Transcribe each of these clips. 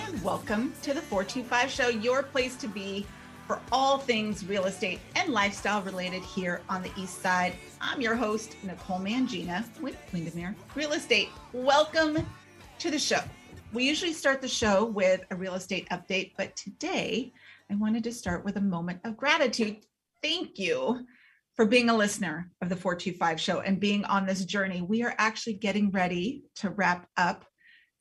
and welcome to the 425 Show, your place to be for all things real estate and lifestyle related here on the East Side. I'm your host, Nicole Mangina with Windermere Real Estate. Welcome to the show. We usually start the show with a real estate update, but today I wanted to start with a moment of gratitude. Thank you for being a listener of the 425 show and being on this journey. We are actually getting ready to wrap up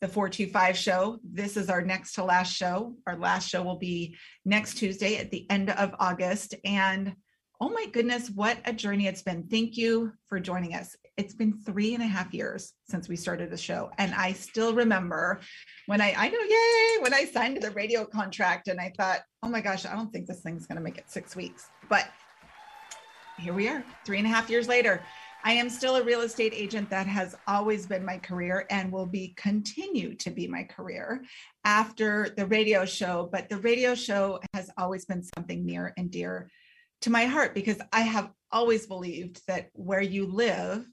the 425 show. This is our next to last show. Our last show will be next Tuesday at the end of August. And oh my goodness, what a journey it's been. Thank you for joining us. It's been three and a half years since we started the show. And I still remember when I, I know, yay, when I signed the radio contract and I thought, oh my gosh, I don't think this thing's going to make it six weeks. But here we are, three and a half years later. I am still a real estate agent that has always been my career and will be continue to be my career after the radio show. But the radio show has always been something near and dear to my heart because I have always believed that where you live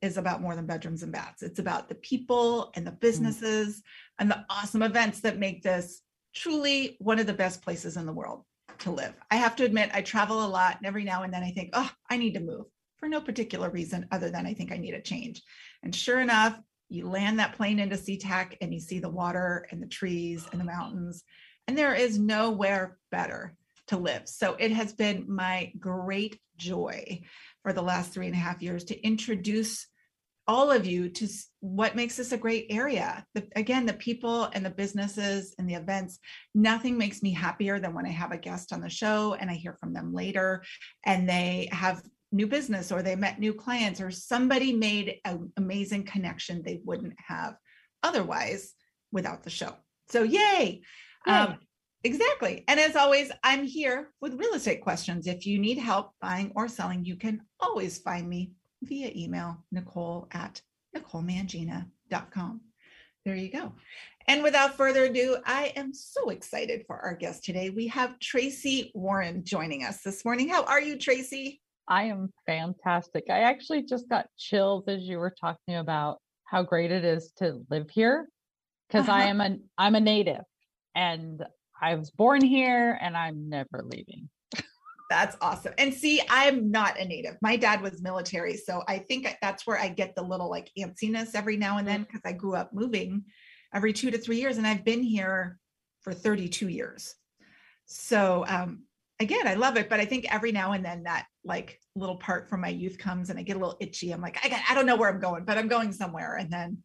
is about more than bedrooms and baths. It's about the people and the businesses mm. and the awesome events that make this truly one of the best places in the world to live. I have to admit, I travel a lot, and every now and then I think, oh, I need to move for no particular reason other than I think I need a change. And sure enough, you land that plane into SeaTac and you see the water and the trees and the mountains, and there is nowhere better to live. So it has been my great joy for the last three and a half years to introduce all of you to what makes this a great area. The, again, the people and the businesses and the events, nothing makes me happier than when I have a guest on the show and I hear from them later and they have new business or they met new clients or somebody made an amazing connection they wouldn't have otherwise without the show. So, yay. Um, exactly. And as always, I'm here with real estate questions. If you need help buying or selling, you can always find me via email, nicole at nicolemangina.com. There you go. And without further ado, I am so excited for our guest today. We have Tracey Warren joining us this morning. How are you, Tracey? I am fantastic. I actually just got chills as you were talking about how great it is to live here because uh-huh. I am a I'm a native and I was born here and I'm never leaving. That's awesome. And see, I'm not a native. My dad was military, so I think that's where I get the little like antsiness every now and then because mm. I grew up moving every 2 to 3 years and I've been here for 32 years. So, um again, I love it, but I think every now and then that like little part from my youth comes and I get a little itchy. I'm like, I got, I don't know where I'm going, but I'm going somewhere. And then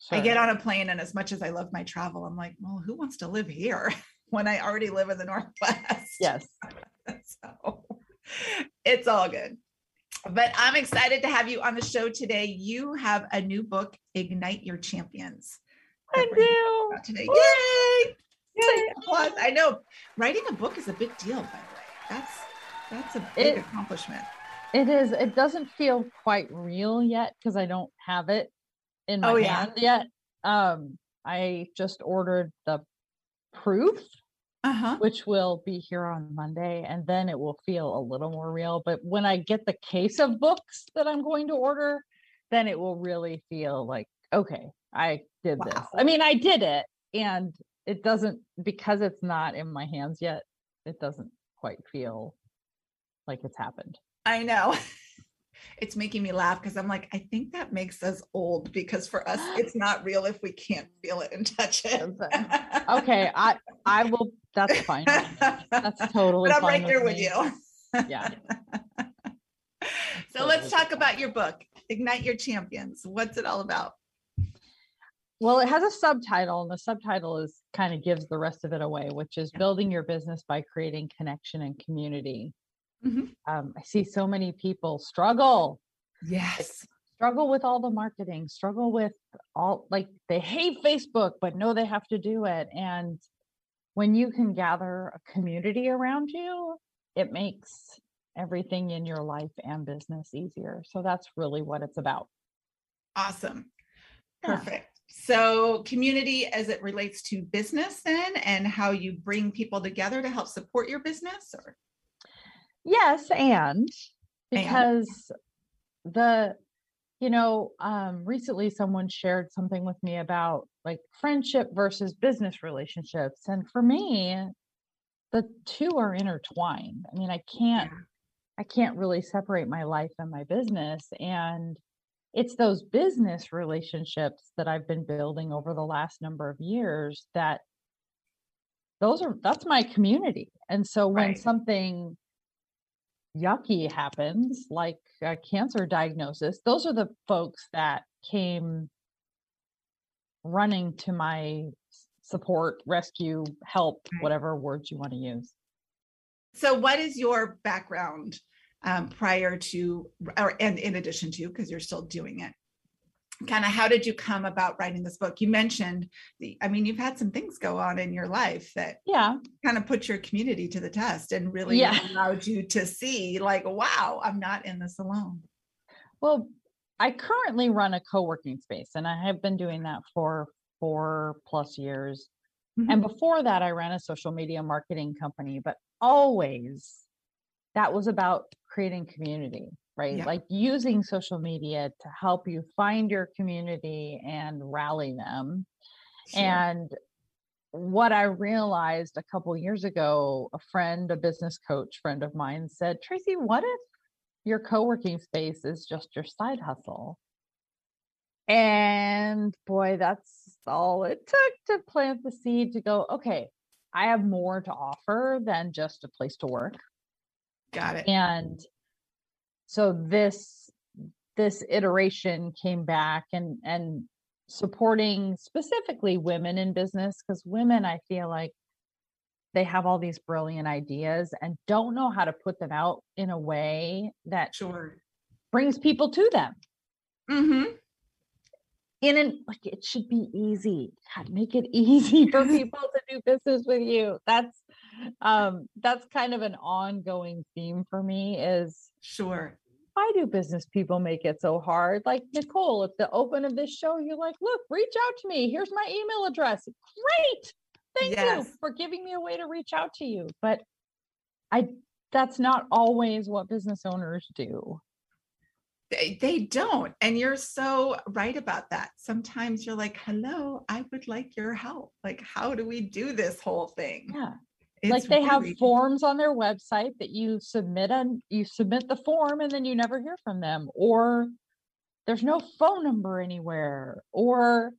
sure. I get on a plane, and as much as I love my travel, I'm like, well, who wants to live here when I already live in the Northwest? Yes. so it's all good. But I'm excited to have you on the show today. You have a new book, Ignite Your Champions. I do. Today. Yay! Yay! Applause. I know writing a book is a big deal, by the way. That's that's a big it, accomplishment. It is. It doesn't feel quite real yet because I don't have it in my oh, hand yeah. yet. Um, I just ordered the proof, uh-huh. which will be here on Monday, and then it will feel a little more real. But when I get the case of books that I'm going to order, then it will really feel like, okay, I did wow. this. I mean, I did it, and it doesn't because it's not in my hands yet. It doesn't quite feel like it's happened. I know. It's making me laugh because I'm like, I think that makes us old because for us, it's not real if we can't feel it and touch it. okay, I I will. That's fine. That's totally. But I'm right there with, with you. Yeah. so let's talk about your book, Ignite Your Champions. What's it all about? Well, it has a subtitle, and the subtitle is kind of gives the rest of it away, which is building your business by creating connection and community. Mm-hmm. Um, I see so many people struggle. Yes. struggle with all the marketing, struggle with all like they hate Facebook, but know they have to do it. And when you can gather a community around you, it makes everything in your life and business easier. So that's really what it's about. Awesome. Perfect. Yeah. So, community as it relates to business, then, and how you bring people together to help support your business, or Yes, and because and. the you know, um recently someone shared something with me about like friendship versus business relationships. And for me, the two are intertwined. I mean, I can't yeah. I can't really separate my life and my business and it's those business relationships that I've been building over the last number of years that those are that's my community. And so when right. something yucky happens, like a cancer diagnosis, those are the folks that came running to my support, rescue, help, whatever words you want to use. So, what is your background um, prior to, or and in addition to, because you're still doing it? Kind of, how did you come about writing this book? You mentioned the, I mean, you've had some things go on in your life that, yeah, kind of put your community to the test and really yeah. allowed you to see, like, wow, I'm not in this alone. Well, I currently run a co-working space and I have been doing that for four plus years. Mm-hmm. And before that, I ran a social media marketing company, but always that was about creating community, right? Yeah. Like using social media to help you find your community and rally them. Sure. And what I realized a couple years ago, a friend, a business coach friend of mine said, Tracey, what if your co-working space is just your side hustle? And boy, that's all it took to plant the seed to go, okay, I have more to offer than just a place to work. Got it. And so this this iteration came back and and supporting specifically women in business because women I feel like they have all these brilliant ideas and don't know how to put them out in a way that sure brings people to them. Mm-hmm in an like it should be easy. God, make it easy for people to do business with you. That's um that's kind of an ongoing theme for me is sure. why do business people make it so hard? Like nicole at the open of this show you're like look reach out to me. Here's my email address. Great! Thank yes. you for giving me a way to reach out to you. But i that's not always what business owners do they, they don't. And you're so right about that. Sometimes you're like, hello, I would like your help. Like, how do we do this whole thing? Yeah. It's like they really- have forms on their website that you submit and you submit the form and then you never hear from them or there's no phone number anywhere or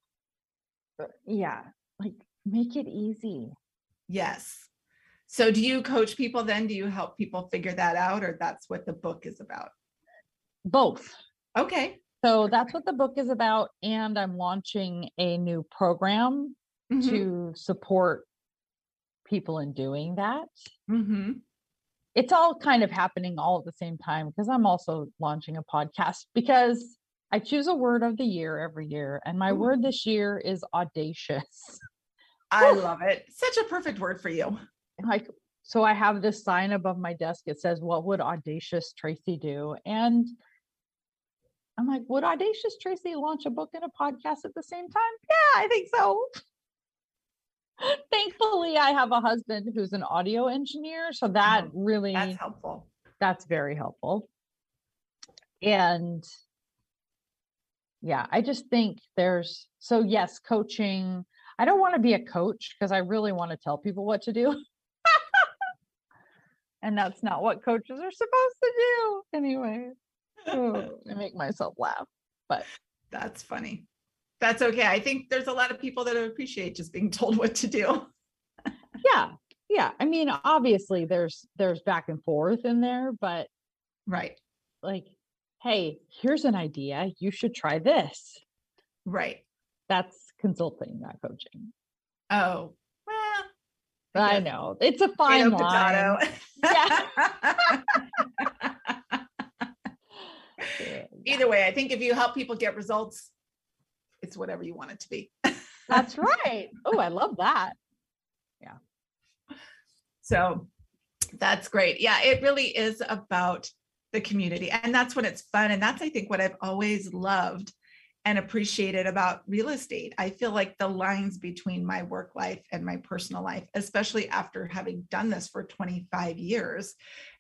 uh, yeah like make it easy yes so do you coach people then do you help people figure that out or that's what the book is about both. Okay. So that's what the book is about. And I'm launching a new program mm-hmm. to support people in doing that. Mm-hmm. It's all kind of happening all at the same time because I'm also launching a podcast because I choose a word of the year every year. And my Ooh. word this year is audacious. I love it. Such a perfect word for you. Like, so I have this sign above my desk. It says, What would audacious Tracey do? And I'm like, would Audacious Tracey launch a book and a podcast at the same time? Yeah, I think so. Thankfully, I have a husband who's an audio engineer. So that oh, really that's helpful. That's very helpful. And yeah, I just think there's so yes, coaching. I don't want to be a coach because I really want to tell people what to do. and that's not what coaches are supposed to do anyway. Oh, I make myself laugh, but that's funny. That's okay. I think there's a lot of people that appreciate just being told what to do. yeah. Yeah. I mean, obviously there's there's back and forth in there, but right. Like, hey, here's an idea. You should try this. Right. That's consulting, not coaching. Oh, I, know. It's a fine line. Yeah. either way, I think if you help people get results, it's whatever you want it to be. That's right. Oh, I love that. Yeah. So that's great. Yeah, it really is about the community. And that's when it's fun. And that's, I think, what I've always loved and appreciated about real estate. I feel like the lines between my work life and my personal life, especially after having done this for 25 years,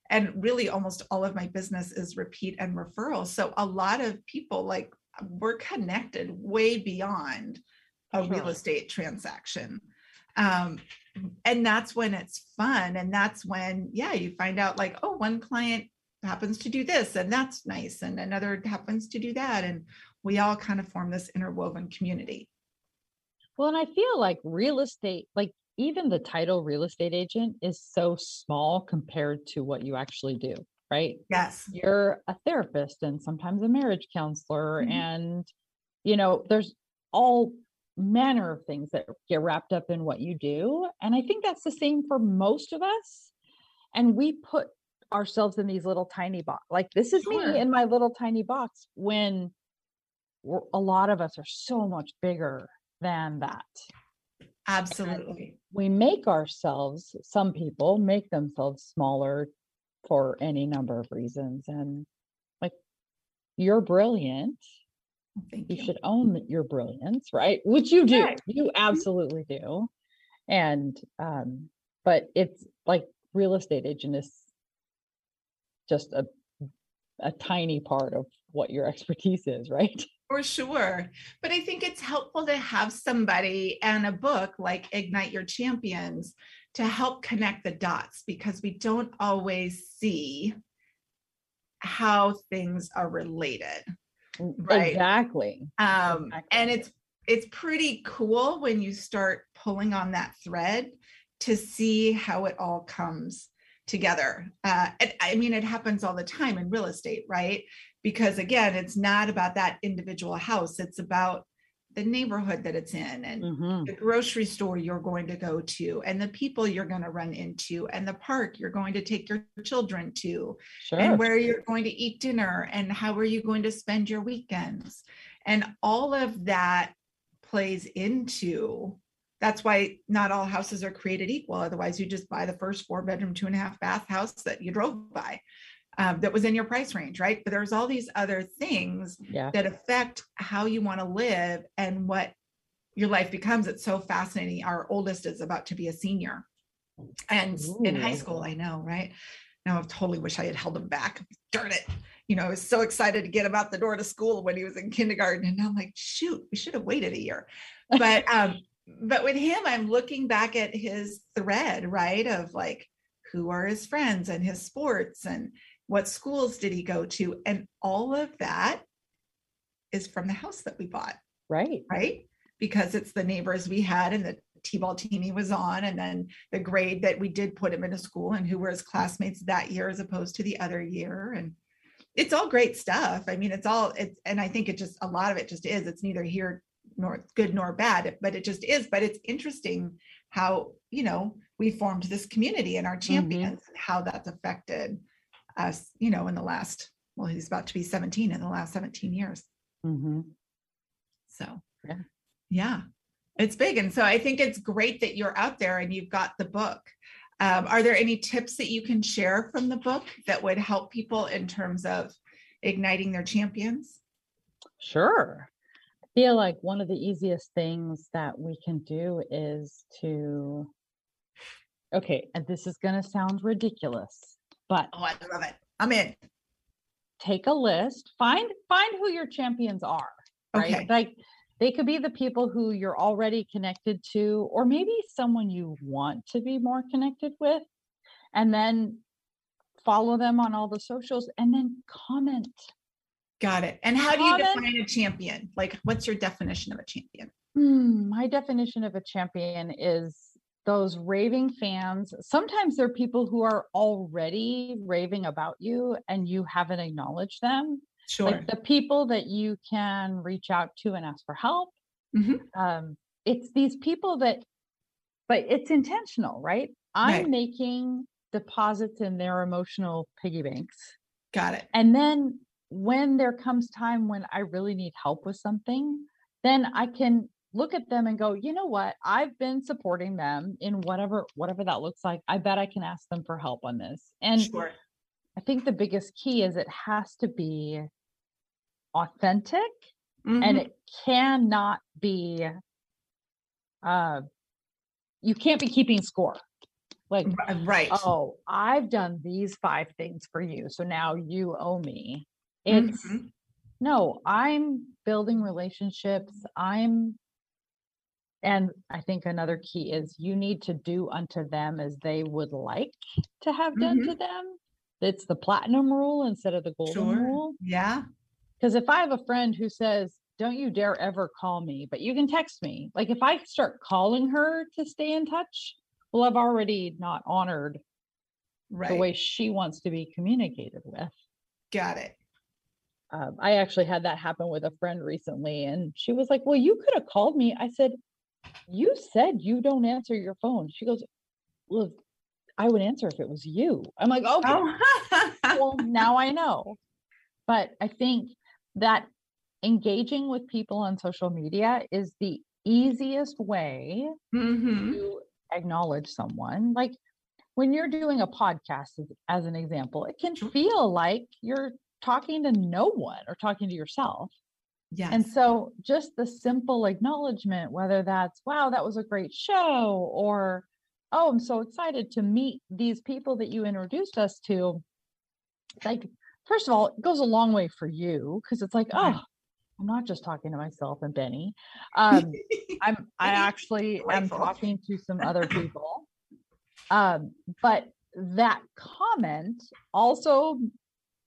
and really almost all of my business is repeat and referral so a lot of people like we're connected way beyond a sure. real estate transaction. Um, and that's when it's fun. And that's when, yeah, you find out like, oh, one client happens to do this and that's nice. And another happens to do that. And we all kind of form this interwoven community. Well, and I feel like real estate, like even the title real estate agent is so small compared to what you actually do, right? Yes. You're a therapist and sometimes a marriage counselor. Mm-hmm. And, you know, there's all manner of things that get wrapped up in what you do. And I think that's the same for most of us. And we put ourselves in these little tiny box. Like this is sure. me in my little tiny box when a lot of us are so much bigger than that. Absolutely. And we make ourselves, some people make themselves smaller for any number of reasons. And like, you're brilliant. Thank you. You should own your brilliance, right? Which you do. Right. You absolutely do. And, um, but it's like real estate agent is just a a tiny part of what your expertise is, right? For sure. But I think it's helpful to have somebody and a book like Ignite Your Champions to help connect the dots because we don't always see how things are related. Mm, right. Exactly. Um, exactly. and it's it's pretty cool when you start pulling on that thread to see how it all comes together. Uh, it, I mean, it happens all the time in real estate, right? Because again, it's not about that individual house, it's about the neighborhood that it's in and mm-hmm. the grocery store you're going to go to and the people you're going to run into and the park you're going to take your children to sure. and where you're going to eat dinner and how are you going to spend your weekends and all of that plays into that's why not all houses are created equal. Otherwise, you just buy the first four bedroom, two and a half bath house that you drove by um, that was in your price range, right? But there's all these other things yeah. that affect how you want to live and what your life becomes. It's so fascinating. Our oldest is about to be a senior and Ooh. in high school, I know, right? Now I totally wish I had held him back. Darn it. You know, I was so excited to get him out the door to school when he was in kindergarten. And I'm like, shoot, we should have waited a year. But um, but with him, I'm looking back at his thread, right? Of like, who are his friends and his sports and what schools did he go to? And all of that is from the house that we bought. Right. Right. Because it's the neighbors we had and the T-ball team he was on, and then the grade that we did put him in a school and who were his classmates that year as opposed to the other year. And it's all great stuff. I mean, it's all it's and I think it just a lot of it just is. It's neither here nor good nor bad, but it just is. But it's interesting how, you know, we formed this community and our mm-hmm. champions mm-hmm. and how that's affected us, you know, in the last, well, he's about to be 17 in the last 17 years. Mm-hmm. So, yeah. yeah, it's big. And so I think it's great that you're out there and you've got the book. Um, are there any tips that you can share from the book that would help people in terms of igniting their champions? Sure I feel like one of the easiest things that we can do is to okay and this is going to sound ridiculous but oh i love it i'm in take a list find find who your champions are right okay. like they could be the people who you're already connected to or maybe someone you want to be more connected with and then follow them on all the socials and then comment Got it. And how do you define a champion? Like, what's your definition of a champion? Hmm, my definition of a champion is those raving fans. Sometimes they're people who are already raving about you and you haven't acknowledged them. Sure. Like the people that you can reach out to and ask for help. Mm-hmm. Um, it's these people that, but it's intentional, right? I'm right. making deposits in their emotional piggy banks. Got it. And then when there comes time when I really need help with something, then I can look at them and go, you know what? I've been supporting them in whatever whatever that looks like. I bet I can ask them for help on this. And sure. I think the biggest key is it has to be authentic mm-hmm. and it cannot be uh you can't be keeping score like right oh i've done these five things for you so now you owe me it's mm-hmm. no, I'm building relationships. I'm and I think another key is you need to do unto them as they would like to have done mm-hmm. to them. It's the platinum rule instead of the golden sure. rule. Yeah. Because if I have a friend who says, don't you dare ever call me, but you can text me. Like if I start calling her to stay in touch, well, I've already not honored right. the way she wants to be communicated with. Got it. Um, I actually had that happen with a friend recently, and she was like, Well, you could have called me. I said, You said you don't answer your phone. She goes, Well, I would answer if it was you. I'm like, Okay. Oh. well, now I know. But I think that engaging with people on social media is the easiest way mm-hmm. to acknowledge someone. Like when you're doing a podcast, as, as an example, it can feel like you're talking to no one or talking to yourself. Yes. And so just the simple acknowledgement, whether that's, wow, that was a great show, or, oh, I'm so excited to meet these people that you introduced us to. Like, first of all, it goes a long way for you because it's like, oh, I'm not just talking to myself and Benny. Um, I'm I actually am talking to some other people. Um, but that comment also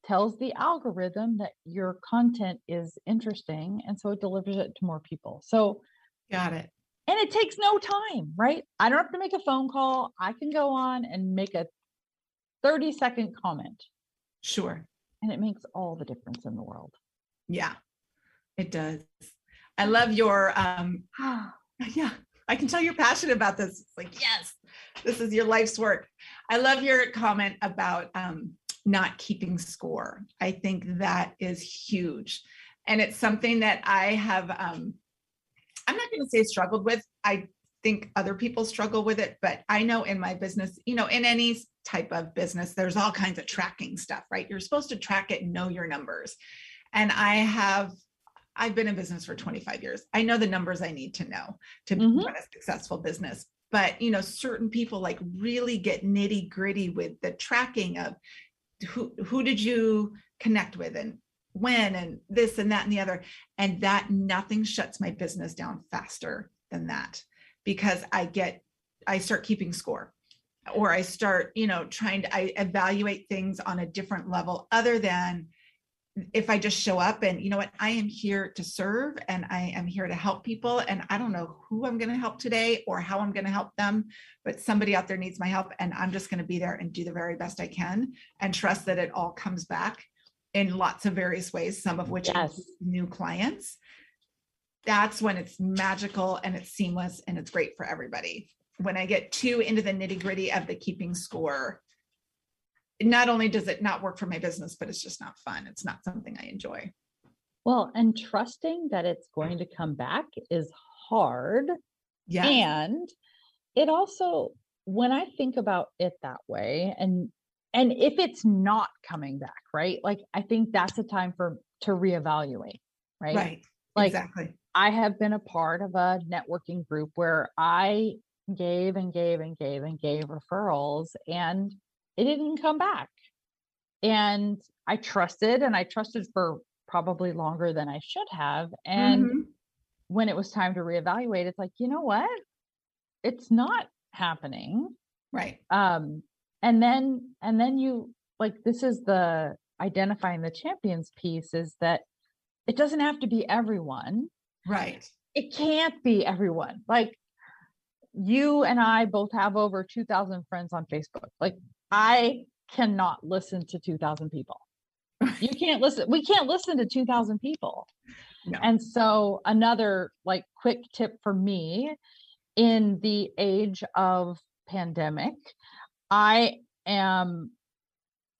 tells the algorithm that your content is interesting and so it delivers it to more people. So got it. And it takes no time, right? I don't have to make a phone call. I can go on and make a 30 second comment. Sure. And it makes all the difference in the world. Yeah. It does. I love your um yeah, I can tell you're passionate about this. It's like, yes, this is your life's work. I love your comment about um not keeping score. I think that is huge. And it's something that I have um I'm not going to say struggled with. I think other people struggle with it, but I know in my business, you know, in any type of business, there's all kinds of tracking stuff, right? You're supposed to track it and know your numbers. And I have I've been in business for 25 years. I know the numbers I need to know to mm-hmm. run a successful business. But you know, certain people like really get nitty gritty with the tracking of who who did you connect with and when and this and that and the other. And that nothing shuts my business down faster than that because I get I start keeping score or I start, you know, trying to I evaluate things on a different level other than if I just show up and you know what, I am here to serve and I am here to help people. And I don't know who I'm going to help today or how I'm going to help them, but somebody out there needs my help. And I'm just going to be there and do the very best I can and trust that it all comes back in lots of various ways, some of which yes. new clients. That's when it's magical and it's seamless and it's great for everybody. When I get too into the nitty gritty of the keeping score, not only does it not work for my business, but it's just not fun. It's not something I enjoy. Well, and trusting that it's going to come back is hard. Yeah. And it also, when I think about it that way, and and if it's not coming back, right? Like I think that's a time for to reevaluate, right? Right. Like exactly. I have been a part of a networking group where I gave and gave and gave and gave referrals and it didn't come back. And I trusted and I trusted for probably longer than I should have. And mm-hmm. when it was time to reevaluate, it's like, you know what? It's not happening. Right. Um, and then and then you like this is the identifying the champions piece is that it doesn't have to be everyone. Right. It can't be everyone. Like you and I both have over 2000 friends on Facebook. Like I cannot listen to 2000 people. You can't listen. We can't listen to 2000 people. No. And so another like quick tip for me in the age of pandemic, I am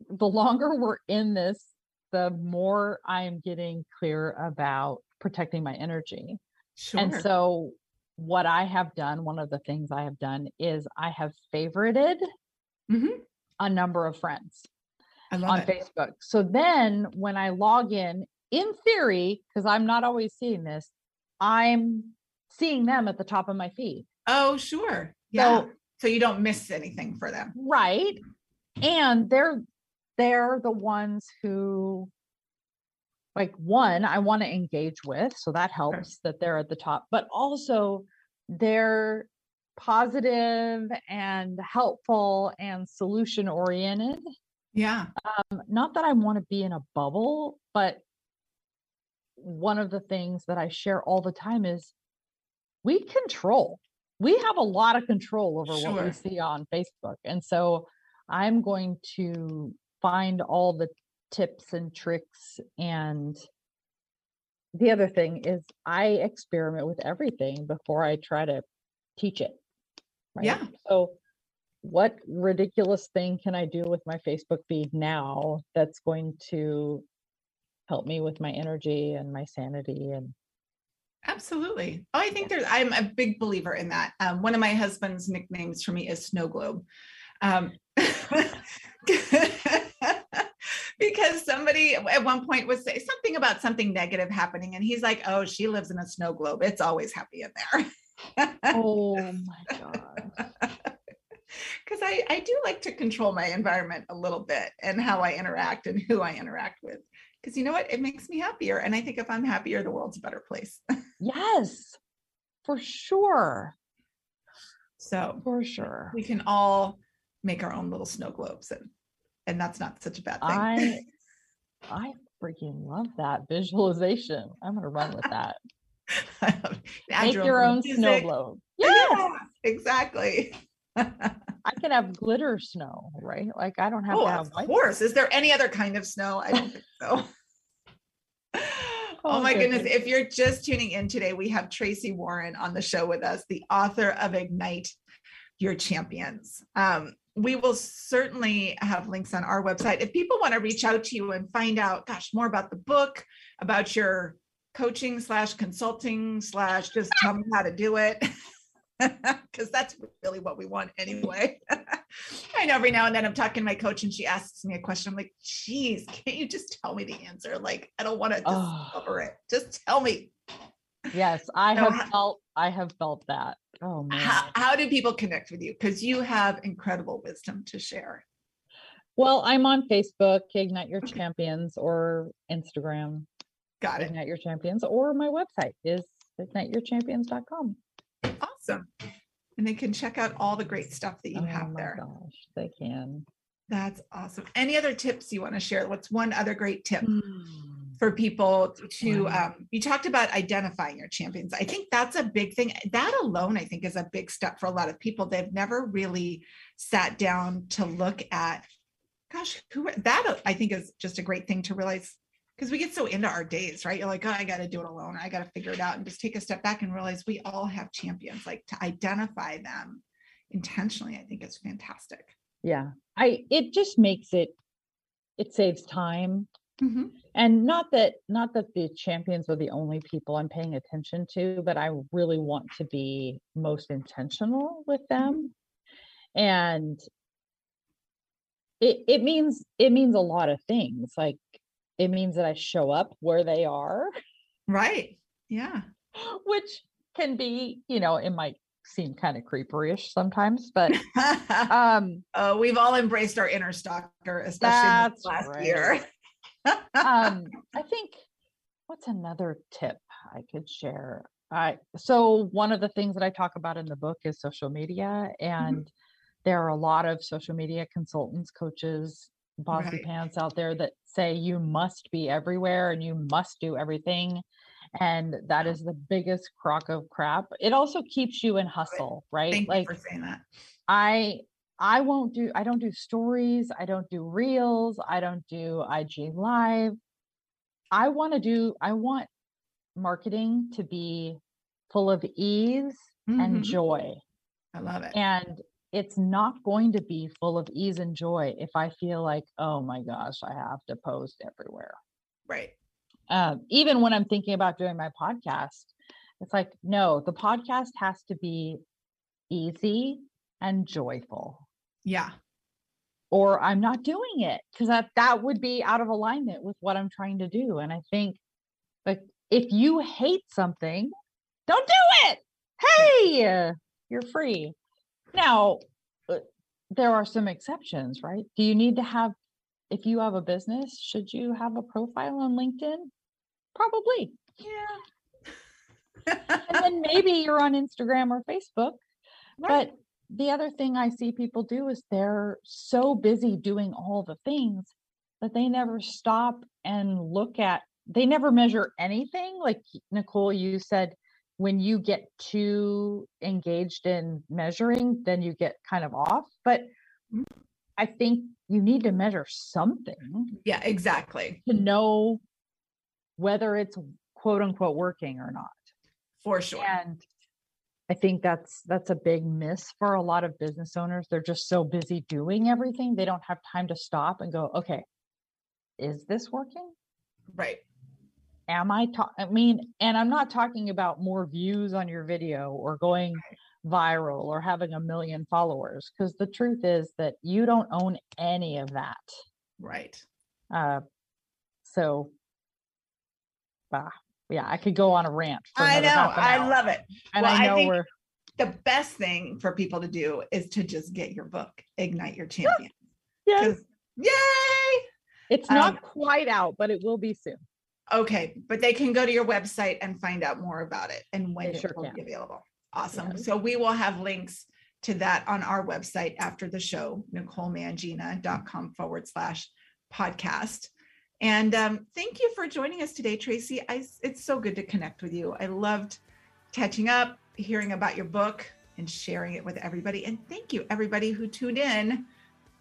the longer we're in this, the more I am getting clear about protecting my energy. Sure. And so what I have done, one of the things I have done is I have favorited mm-hmm a number of friends on it. Facebook. So then when I log in, in theory, because I'm not always seeing this, I'm seeing them at the top of my feed. Oh, sure. Yeah. So, so you don't miss anything for them. Right. And they're they're the ones who like one I want to engage with, so that helps sure. that they're at the top, but also they're positive and helpful and solution oriented. Yeah. Um, not that I want to be in a bubble, but one of the things that I share all the time is we control. We have a lot of control over sure. what we see on Facebook. And so I'm going to find all the tips and tricks and the other thing is I experiment with everything before I try to teach it. Right? Yeah. So what ridiculous thing can I do with my Facebook feed now that's going to help me with my energy and my sanity and Absolutely. Oh, I think there's, I'm a big believer in that. Um, one of my husband's nicknames for me is Snow Globe. Um, because somebody at one point was say something about something negative happening and he's like oh she lives in a snow globe it's always happy in there oh my god I, I do like to control my environment a little bit and how i interact and who i interact with because you know what it makes me happier and i think if i'm happier the world's a better place yes for sure so for sure we can all make our own little snow globes and and that's not such a bad thing. I I freaking love that visualization. I'm gonna run with that. Make your own music. snow globe. Yes. Yeah, exactly. I can have glitter snow, right? Like I don't have oh, to have. Of course. Snow. Is there any other kind of snow? I don't think so. oh, oh, my goodness. goodness. If you're just tuning in today, we have Tracey Warren on the show with us, the author of Ignite Your Champions. Um, we will certainly have links on our website. If people want to reach out to you and find out, gosh, more about the book, about your coaching slash consulting slash just tell me how to do it. Because that's really what we want anyway. I know every now and then I'm talking to my coach and she asks me a question. I'm like, geez, can't you just tell me the answer? Like, I don't want to ah. discover oh. it. Just tell me. Yes, I so, have felt I have felt that. Oh man. How, how do people connect with you? Because you have incredible wisdom to share. Well, I'm on Facebook, Ignite Your okay. Champions, or Instagram. Got it. Ignite Your Champions, or my website is igniteyourchampions.com. Awesome. And they can check out all the great stuff that you oh have there. Oh gosh, they can. That's awesome. Any other tips you want to share? What's one other great tip? Mm for people to um, you talked about identifying your champions i think that's a big thing that alone i think is a big step for a lot of people they've never really sat down to look at gosh who that i think is just a great thing to realize because we get so into our days right you're like oh i got to do it alone i got to figure it out and just take a step back and realize we all have champions like to identify them intentionally i think is fantastic yeah i it just makes it it saves time Mm-hmm. And not that not that the champions are the only people I'm paying attention to, but I really want to be most intentional with mm-hmm. them. And it it means it means a lot of things. Like it means that I show up where they are. Right. Yeah. Which can be, you know, it might seem kind of creeperish sometimes, but um uh, we've all embraced our inner stalker, especially last right. year um, I think what's another tip I could share? I so one of the things that I talk about in the book is social media, mm-hmm. and mm-hmm. there are a lot of social media consultants, coaches, bossy right. pants out there that say you must be everywhere and you must do everything. And that is the biggest crock of crap. It also keeps you in hustle, right? Thank like, you for saying that. I I won't do, I don't do stories. I don't do reels. I don't do IG live. I want to do, I want marketing to be full of ease mm-hmm. and joy. I love it. And it's not going to be full of ease and joy if I feel like, oh my gosh, I have to post everywhere. Right. Um, even when I'm thinking about doing my podcast, it's like, no, the podcast has to be easy and joyful. Yeah. Or I'm not doing it because that that would be out of alignment with what I'm trying to do. And I think like if you hate something, don't do it. Hey, you're free. Now, uh, there are some exceptions, right? Do you need to have if you have a business, should you have a profile on LinkedIn? Probably. Yeah. and then maybe you're on Instagram or Facebook. Right. But the other thing I see people do is they're so busy doing all the things that they never stop and look at, they never measure anything. Like Nicole, you said, when you get too engaged in measuring, then you get kind of off. But mm. I think you need to measure something. Yeah, exactly. To know whether it's quote unquote working or not. For sure. And I think that's that's a big miss for a lot of business owners. They're just so busy doing everything, they don't have time to stop and go, okay, is this working? Right. Am I ta- I mean, and I'm not talking about more views on your video or going viral or having a million followers because the truth is that you don't own any of that. Right. Uh so bah, yeah, I could go on a rant. I know. I love it. And well, I know I we're the best thing for people to do is to just get your book, Ignite Your Champion. yes. Yay! It's not um, quite out, but it will be soon. Okay, but they can go to your website and find out more about it and when it, sure will can. be available. Awesome. So we will have links to that on our website after the show, NicoleMangina.com forward slash podcast. And um, thank you for joining us today, Tracey. I, it's so good to connect with you. I loved catching up, hearing about your book, and sharing it with everybody. And thank you, everybody who tuned in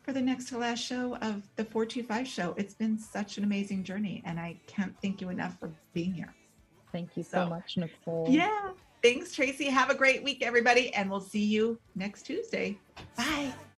for the next to last show of the 425 show. It's been such an amazing journey, and I can't thank you enough for being here. Thank you so, so much, Nicole. Yeah. Thanks, Tracey. Have a great week, everybody, and we'll see you next Tuesday. Bye.